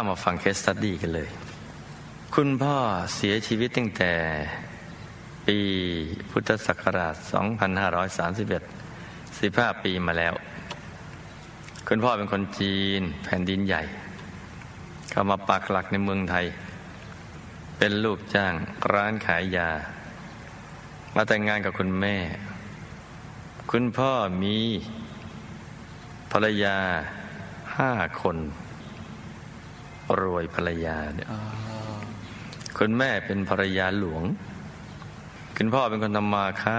เอามาฟังเคสตัดดี้กันเลย คุณพ่อเสียชีวิตตั้งแต่ปีพุทธศักราช 2531 15 ปีมาแล้ว คุณพ่อเป็นคนจีนแผ่นดินใหญ่ เข้ามาปักหลักในเมืองไทย เป็นลูกจ้างร้านขายยา มาแต่งงานกับคุณแม่ คุณพ่อมีภรรยาห้าคน รวยภรรยาเนี่ยคุณแม่เป็นภรรยาหลวง คุณพ่อเป็นคนทำมาค้า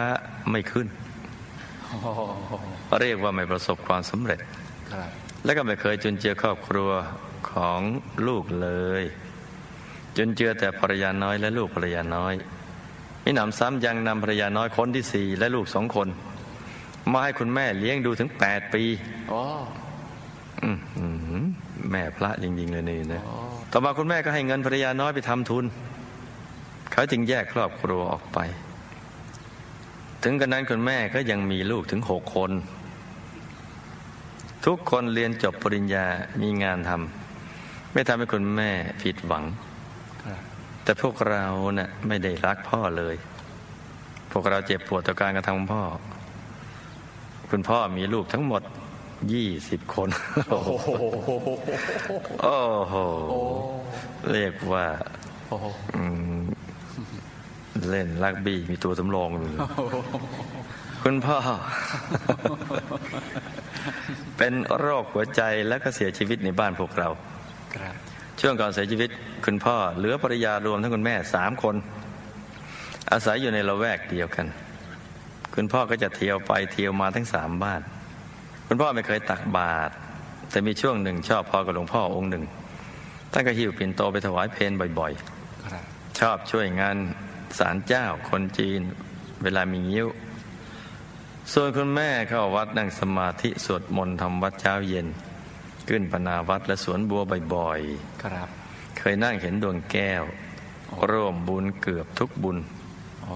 ไม่ขึ้น เรียกว่าไม่ประสบความสำเร็จครับและก็ไม่เคยจุนเจือครอบครัวของลูกเลยจุนเจือแต่ภรรยาน้อยและลูกภรรยาน้อยมิหนำซ้ำยังนำภรรยาน้อยคนที่สี่และลูกสองคน มาให้คุณแม่เลี้ยงดูถึงแปดปีอ๋ออื้อหือ แม่พระจริง ๆ เลยนี่นะอ๋อต่อมาคุณแม่ก็ให้เงินภรรยาน้อยไปทำทุน เขาจึงแยกครอบครัวออกไป ถึงกระนั้นคุณแม่ก็ยังมีลูกถึงหกคน ทุกคนเรียนจบปริญญามีงานทำไม่ทำให้คุณแม่ผิดหวังครับแต่พวกเรานะ่ะไม่ได้รักพ่อเลย พวกเราเจ็บปวดต่อการกระทำของพ่อ คุณพ่อมีลูกทั้งหมด ยี่สิบคน โอ้โหโอ้โหโอ้เรียกว่าโอ้โหอืมเล่นลักบี้มีตัวสำรองอยู่คุณพ่อ เป็นโรคหัวใจแล้วก็เสียชีวิตในบ้านพวกเราครับช่วงก่อนเสียชีวิตคุณพ่อ เหลือภรรยารวมทั้งคุณแม่สามคน อาศัยอยู่ในละแวกเดียวกัน คุณพ่อก็จะเที่ยวไปเที่ยวมาทั้งสามบ้าน คุณพ่อไม่เคยตักบาตรแต่มีช่วงหนึ่งชอบพอกับหลวงพ่อองค์หนึ่งท่านก็หิ้วปิ่นโตไปถวายเพลบ่อยครับๆชอบช่วยงานศาลเจ้าคนจีน เวลามีงิ้ว ส่วนคุณแม่เข้าวัดนั่งสมาธิสวดมนต์ทำวัดเช้าเย็น ขึ้นปนาวัดและสวนบัวบ่อยๆครับ เคยนั่งเห็นดวงแก้ว ร่วมบุญเกือบทุกบุญโอ้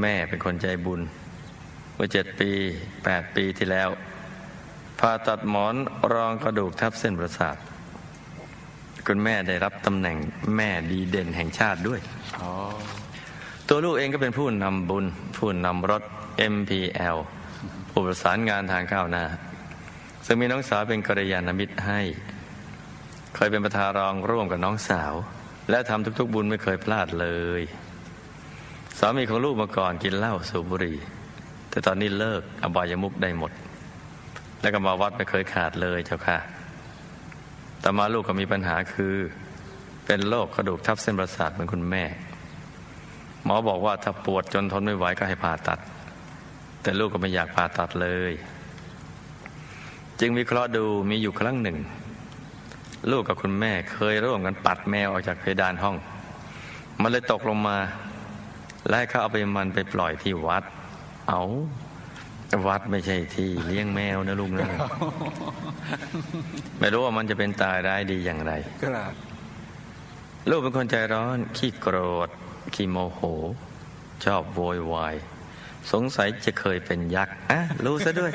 แม่เป็นคนใจบุญเมื่อเจ็ดปีแปดปีที่แล้ว ผ่าตัดหมอนรองกระดูกทับเส้นประสาท คุณแม่ได้รับตำแหน่งแม่ดีเด่นแห่งชาติด้วย ตัวลูกเองก็เป็นผู้นำบุญ ผู้นำรถ MPL ผู้ประสานงานทางก้าวหน้า ซึ่งมีน้องสาวเป็นกัลยาณมิตรให้ เคยเป็นประธานรองร่วมกับน้องสาว และทำทุกๆ บุญไม่เคยพลาดเลย สามีของลูกมาก่อนกินเหล้าสูบบุหรี่แต่ตอนนี้เลิกอบายมุกได้หมด และก็มาวัดไม่เคยขาดเลยเจ้าค่ะ แต่มาลูกก็มีปัญหาคือ เป็นโรคกระดูกทับเส้นประสาทเหมือนคุณแม่ หมอบอกว่าถ้าปวดจนทนไม่ไหวก็ให้ผ่าตัด แต่ลูกก็ไม่อยากผ่าตัดเลย จึงวิเคราะห์ดูมีอยู่ครั้งหนึ่ง ลูกกับคุณแม่เคยร่วมกันปัดแมวออกจากเพดานห้อง มันเลยตกลงมา และให้เขาเอาไปมันไปปล่อยที่วัด เอา วัดไม่ใช่ที่เลี้ยงแมวนะลุงนะไม่รู้ว่ามันจะเป็นตายร้ายดีอย่างไรครับลูกเป็นคนใจร้อน ขี้โกรธ ขี้โมโห ชอบโวยวาย สงสัยจะเคยเป็นยักษ์อะรู้ซะด้วย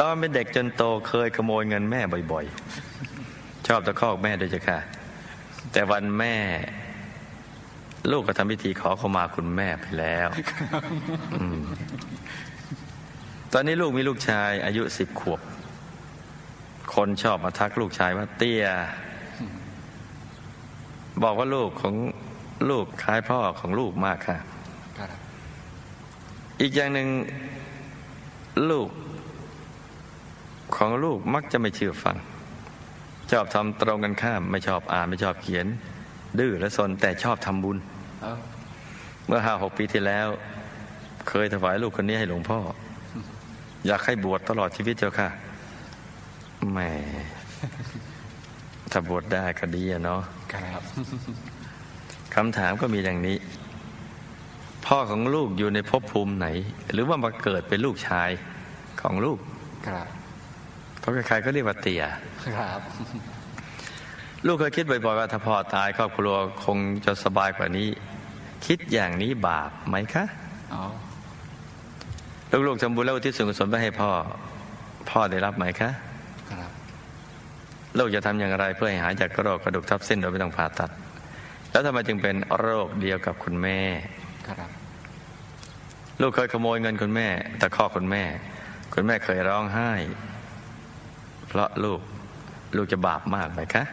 ตอนเป็นเด็กจนโตเคยขโมยเงินแม่บ่อยๆ ชอบตะคอกแม่ด้วยจ้ะค่ะ แต่วันแม่ ลูกก็ทำพิธีขอเข้ามาคุณแม่ไปแล้วอืมตอนนี้ลูกมีลูกชาย อายุสิบขวบ คนชอบมาทักลูกชายว่าเตี้ย บอกว่าลูกของลูกคล้ายพ่อของลูกมากค่ะครับอีกอย่างหนึ่งลูกของลูกมักจะไม่เชื่อฟัง ชอบทำตรงกันข้าม ไม่ชอบอ่านไม่ชอบเขียน ดื้อและสนแต่ชอบทำบุญเอ้าเมื่อห้าหกปีที่แล้ว เคยถวายลูกคนนี้ให้หลวงพ่อ อยากให้บวชตลอดชีวิตเจ้าค่ะแหมถ้าบวชได้ก็ดีอะเนาะครับคำถามก็มีอย่างนี้ พ่อของลูกอยู่ในภพภูมิไหน หรือว่ามาเกิดเป็นลูกชายของลูกครับเพราะใครๆก็เรียกว่าเตี่ยครับ ลูกเคยคิดบ่อยๆว่าถ้าพ่อตายครอบครัวคงจะสบายกว่านี้ คิดอย่างนี้บาปไหมคะอ๋อลูกๆทำบุญแล้วอุที่ส่วนกุศลไปให้พ่อ พ่อได้รับไหมคะครับลูกจะทำอย่างไรเพื่อให้หายจากโรคกระดูกทับเส้นโดยไม่ต้องผ่าตัด แล้วทำไมจึงเป็นโรคเดียวกับคุณแม่ครับลูกเคยขโมยเงินคุณแม่ตะคอกคุณแม่ คุณแม่เคยร้องไห้ เพราะลูกลูกจะบาปมากไหมคะ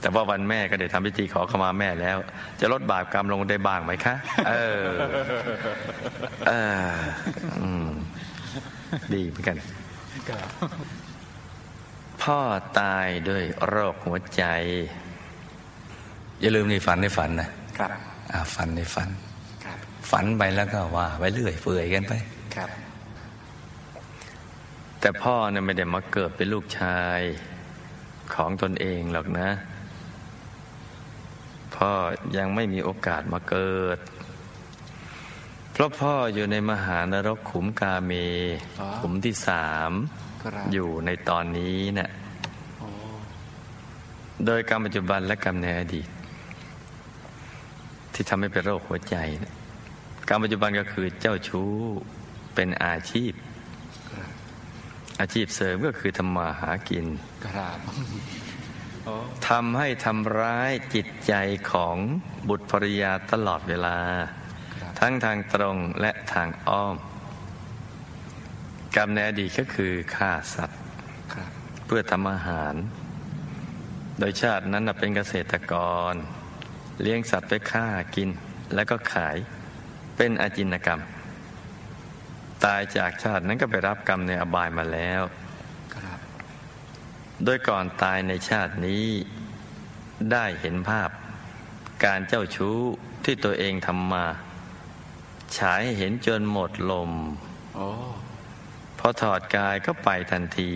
แต่ว่าวันแม่ก็ได้ทำพิธีขอขมาแม่แล้ว จะลดบาปกรรมลงได้บ้างไหมคะ เออ เอออืมดีเหมือนกันครับพ่อตายด้วยโรคหัวใจ อย่าลืมในฝันในฝันนะครับอ่าฝันในฝันครับฝันไปแล้วก็ว่า ไปเรื่อยเปื่อยกันไปครับ แต่พ่อเนี่ยไม่ได้มาเกิดเป็นลูกชายของตนเองหรอกนะ พ่อยังไม่มีโอกาสมาเกิด เพราะพ่ออยู่ในมหานรกขุมกาเมขุมที่สามครับอยู่ในตอนนี้เนะ่ะโอ้โดยกรรมปัจจุบันและกรรมในอดีต ที่ทำให้เป็นโรคหัวใจนะกรรมปัจจุบันก็คือเจ้าชู้เป็นอาชีพครับอาชีพเสริมก็คือทำมาหากินครับโอ้ ทำให้ทำร้ายจิตใจของบุตรภรยาตลอดเวลาครับทั้งทางตรงและทางอ้อม กรรมในอดีตก็คือฆ่าสัตว์ครับเพื่อทำอาหาร โดยชาตินั้นน่ะเป็นเกษตรกร เลี้ยงสัตว์ไปฆ่ากินแล้วก็ขายเป็นอาจินกรรม ตายจากชาตินั้นก็ไปรับกรรมในอบายมาแล้วครับ โดยก่อนตายในชาตินี้ ได้เห็นภาพ การเจ้าชู้ที่ตัวเองทำมาฉายให้เห็นจนหมดลมโอ้พอถอดกายก็ไปทันที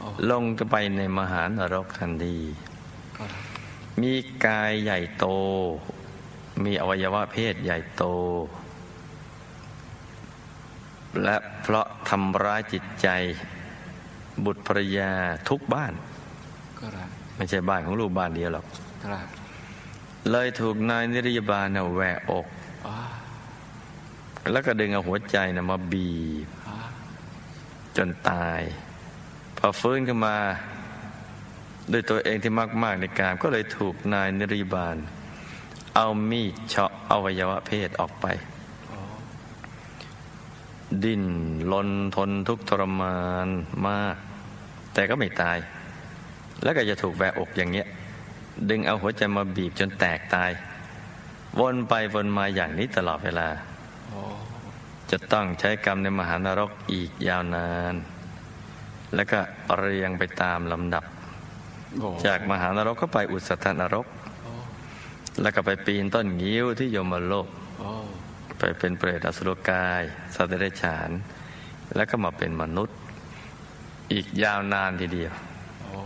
โอ้ลงจะไปในมหานรกทันทีครับมีกายใหญ่โต มีอวัยวะเพศใหญ่โต และเพราะทำร้ายจิตใจ บุตรภรยาทุกบ้านครับไม่ใช่บ้านของลูกบ้านเดียวหรอกครับเลยถูกนายนิรยาบาลน่ะแหวกอกอ้าแล้วก็ดึงเอาหัวใจน่ะมาบีบอ้าจนตาย พอฟื้นขึ้นมาด้วยตัวเองที่มาก ๆ ในการก็เลยถูกนายนิรยาบาล เอามีดเฉาะอวัยวะเพศออกไปโอ้ดิ้นรนทนทุกข์ทรมานมาก แต่ก็ไม่ตาย แล้วก็จะถูกแหวอกอย่างเงี้ย ดึงเอาหัวใจมาบีบจนแตกตาย วนไปวนมาอย่างนี้ตลอดเวลา จะต้องใช้กรรมในมหานรกอีกยาวนาน แล้วก็เรียงไปตามลำดับ จากมหานรกก็ไปอุสธนรก แล้วก็ไปปีนต้นงิ้วที่ยมโลกไปเป็นเปรตอสุรกาย สัตว์เดรัจฉาน แล้วก็มาเป็นมนุษย์ อีกยาวนานทีเดียวโอ้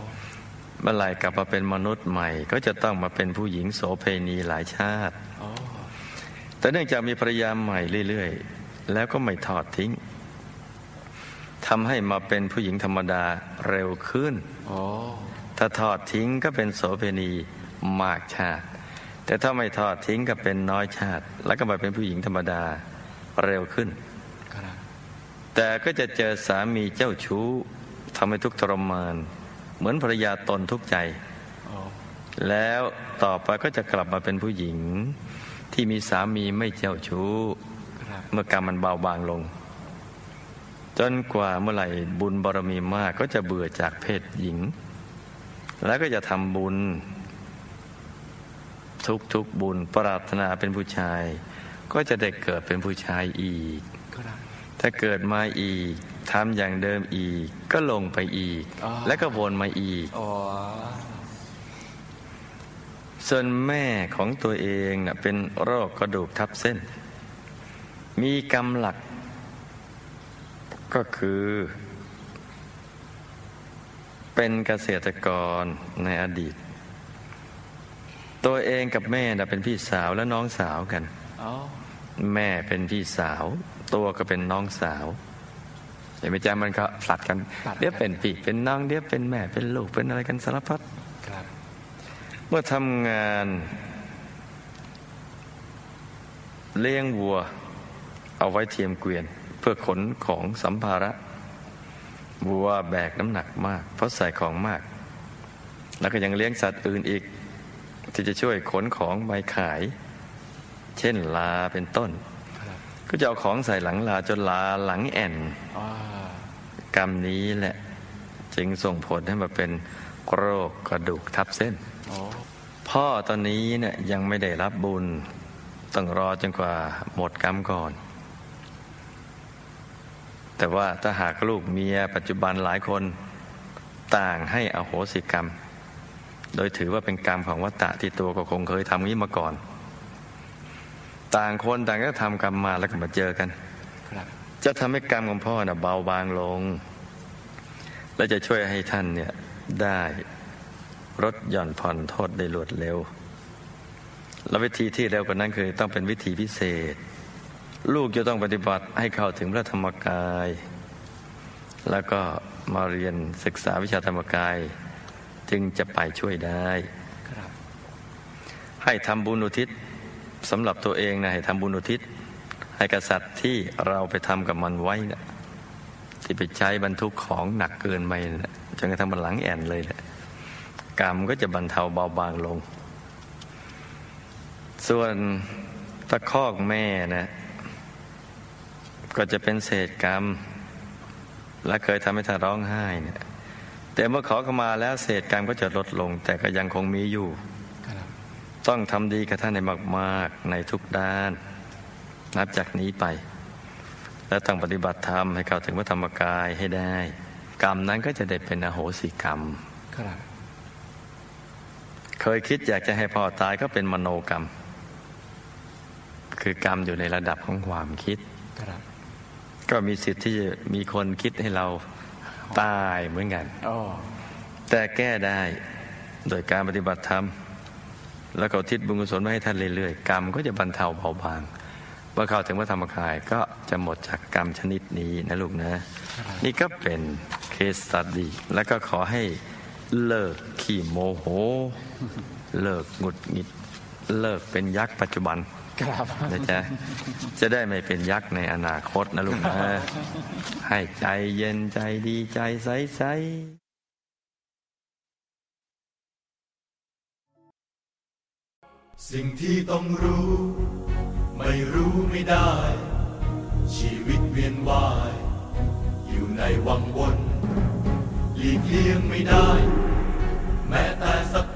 เมื่อไหร่กลับมาเป็นมนุษย์ใหม่ ก็จะต้องมาเป็นผู้หญิงโสเพณีหลายชาติโอ้แต่เนื่องจากมีภรรยาใหม่เรื่อยๆ แล้วก็ไม่ทอดทิ้งทำให้มาเป็นผู้หญิงธรรมดาเร็วขึ้นโอ้ถ้าทอดทิ้งก็เป็นโสเพณีมากชาติ แต่ถ้าไม่ทอดทิ้งก็เป็นน้อยชาติ แล้วก็มาเป็นผู้หญิงธรรมดาเร็วขึ้นครับแต่ก็จะเจอสามีเจ้าชู้ ทำให้ทุกข์ทรมาน เหมือนภรรยาตนทุกข์ใจโอ้แล้วต่อไปก็จะกลับมาเป็นผู้หญิง ที่มีสามีไม่เจ้าชู้ครับเมื่อกรรมมันเบาบางลง จนกว่าเมื่อไหร่บุญบารมีมากก็จะเบื่อจากเพศหญิง แล้วก็จะทำบุญ ทุกทุกๆบุญปรารถนาเป็นผู้ชาย ก็จะได้เกิดเป็นผู้ชายอีกครับ ถ้าเกิดมาอีกทำอย่างเดิมอีก ก็ลงไปอีกอ๋อแล้วก็วนมาอีกโอ้ส่วนแม่ของตัวเองน่ะเป็นโรคกระดูกทับเส้น มีกรรมหลัก ก็คือ เป็นเกษตรกรในอดีต ตัวเองกับแม่น่ะเป็นพี่สาวและน้องสาวกันโอ้แม่เป็นพี่สาว ตัวก็เป็นน้องสาวเห็นไหมจ๊ะมันก็ผลัดกันเดี๋ยวเป็นพี่เป็นน้องเดี๋ยวเป็นแม่เป็นลูกเป็นอะไรกันสารพัดครับเมื่อทำงานเลี้ยงวัว เอาไว้เทียมเกวียน เพื่อขนของสัมภาระวัวแบกน้ำหนักมาก เพราะใส่ของมาก แล้วก็ยังเลี้ยงสัตว์อื่นอีก ที่จะช่วยขนของไปขาย เช่นลาเป็นต้นครับ ก็จะเอาของใส่หลังลาจนลาหลังแอ่นอ่ากรรมนี้แหละ จึงส่งผลให้มาเป็นโรคกระดูกทับเส้นโอ้พ่อตอนนี้เนี่ยยังไม่ได้รับบุญต้องรอจนกว่าหมดกรรมก่อน แต่ว่าถ้าหากลูกเมียปัจจุบันหลายคนต่างให้อโหสิกรรม โดยถือว่าเป็นกรรมของวัตตะที่ตัวก็คงเคยทำนี้มาก่อน ต่างคนต่างก็ทำกรรมมาแล้วก็มาเจอกันครับจะทำให้กรรมของพ่อน่ะเบาบางลง และจะช่วยให้ท่านเนี่ยได้ลดหย่อนผ่อนโทษได้รวดเร็ว และวิธีที่เร็วกว่านั้นคือต้องเป็นวิธีพิเศษ ลูกจะต้องปฏิบัติให้เข้าถึงพระธรรมกาย แล้วก็มาเรียนศึกษาวิชาธรรมกาย จึงจะไปช่วยได้ครับให้ทำบุญอุทิศ สำหรับตัวเองนะให้ทำบุญอุทิศ ให้กษัตริย์ที่เราไปทำกับมันไว้นะที่ไปใช้บรรทุกของหนักเกินไปนะจนกระทั่งมันหลังแอนเลยนะกรรมก็จะบรรเทาเบาบางลง ส่วนตะคอกแม่นะก็จะเป็นเศษกรรม และเคยทำให้ท่านร้องไห้เนะแต่เมื่อขอเข้ามาแล้วเศษกรรมก็จะลดลง แต่ก็ยังคงมีอยู่ ต้องทำดีกับท่านในมากๆในทุกด้าน นับจากนี้ไป และต้องปฏิบัติธรรมให้เข้าถึงพระธรรมกายให้ได้ กรรมนั้นก็จะได้เป็นอโหสิกรรมครับเคยคิดอยากจะให้พ่อตายก็เป็นมโนกรรม คือกรรมอยู่ในระดับของความคิดครับก็มีสิทธิ์ที่จะมีคนคิดให้เราตายเหมือนกันโอ้แต่แก้ได้โดยการปฏิบัติธรรม แล้วก็อุทิศบุญกุศลมาให้ท่านเรื่อยๆ กรรมก็จะบรรเทาเบาบางเมื่อเข้าถึงพระธรรมกายก็จะหมดจากกรรมชนิดนี้นะลูกนะ นี่ก็เป็นเคสตัดดีแล้วก็ขอให้เลิกขี้โมโห เลิกหงุดหงิด เลิกเป็นยักษ์ปัจจุบันครับนะจ๊ะจะได้ไม่เป็นยักษ์ในอนาคตนะลูกนะ ให้ใจเย็นใจดีใจใสๆ สิ่งที่ต้องรู้ ไม่รู้ไม่ได้ ชีวิตเวียนว่าย อยู่ในวังวน หลีกเลี่ยงไม่ได้ แม้แต่สัก